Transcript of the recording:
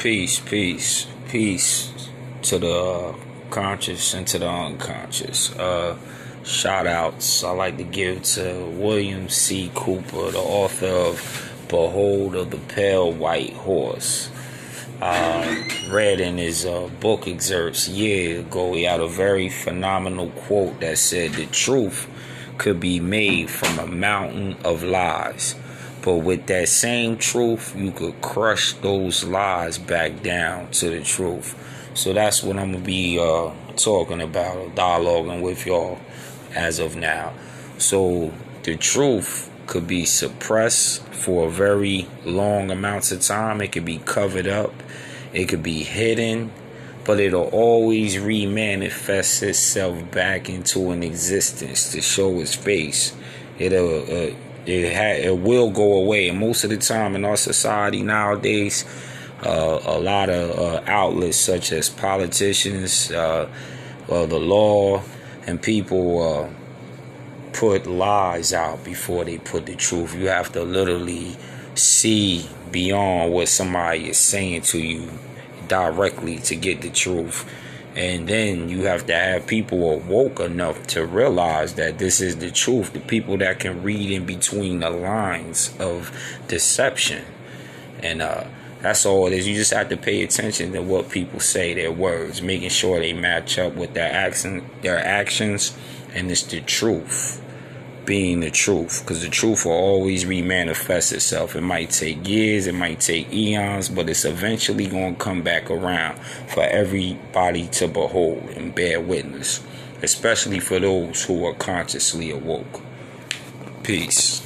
Peace, peace, peace to the conscious and to the unconscious. Uh, shout outs I like to give to William C. Cooper, the author of Behold of the Pale White Horse. Uh, read in his uh, book excerpts year ago, he had a very phenomenal quote that said, The truth could be made from a mountain of lies. But with that same truth, you could crush those lies back down to the truth. So that's what I'm gonna be uh, talking about, dialoguing with y'all as of now. So the truth could be suppressed for a very long amounts of time. It could be covered up. It could be hidden, but it'll always remanifest itself back into an existence to show its face. It'll uh, it ha- it will go away, and most of the time in our society nowadays, uh, a lot of uh, outlets such as politicians, uh, the law, and people uh, put lies out before they put the truth. You have to literally see beyond what somebody is saying to you directly to get the truth. And then you have to have people awoke enough to realize that this is the truth. The people that can read in between the lines of deception. And uh, that's all it is. You just have to pay attention to what people say, their words, making sure they match up with their action, their actions, and it's the truth being the truth because the truth will always remanifest itself. It might take years, it might take eons, but it's eventually going to come back around for everybody to behold and bear witness, especially for those who are consciously awoke. Peace.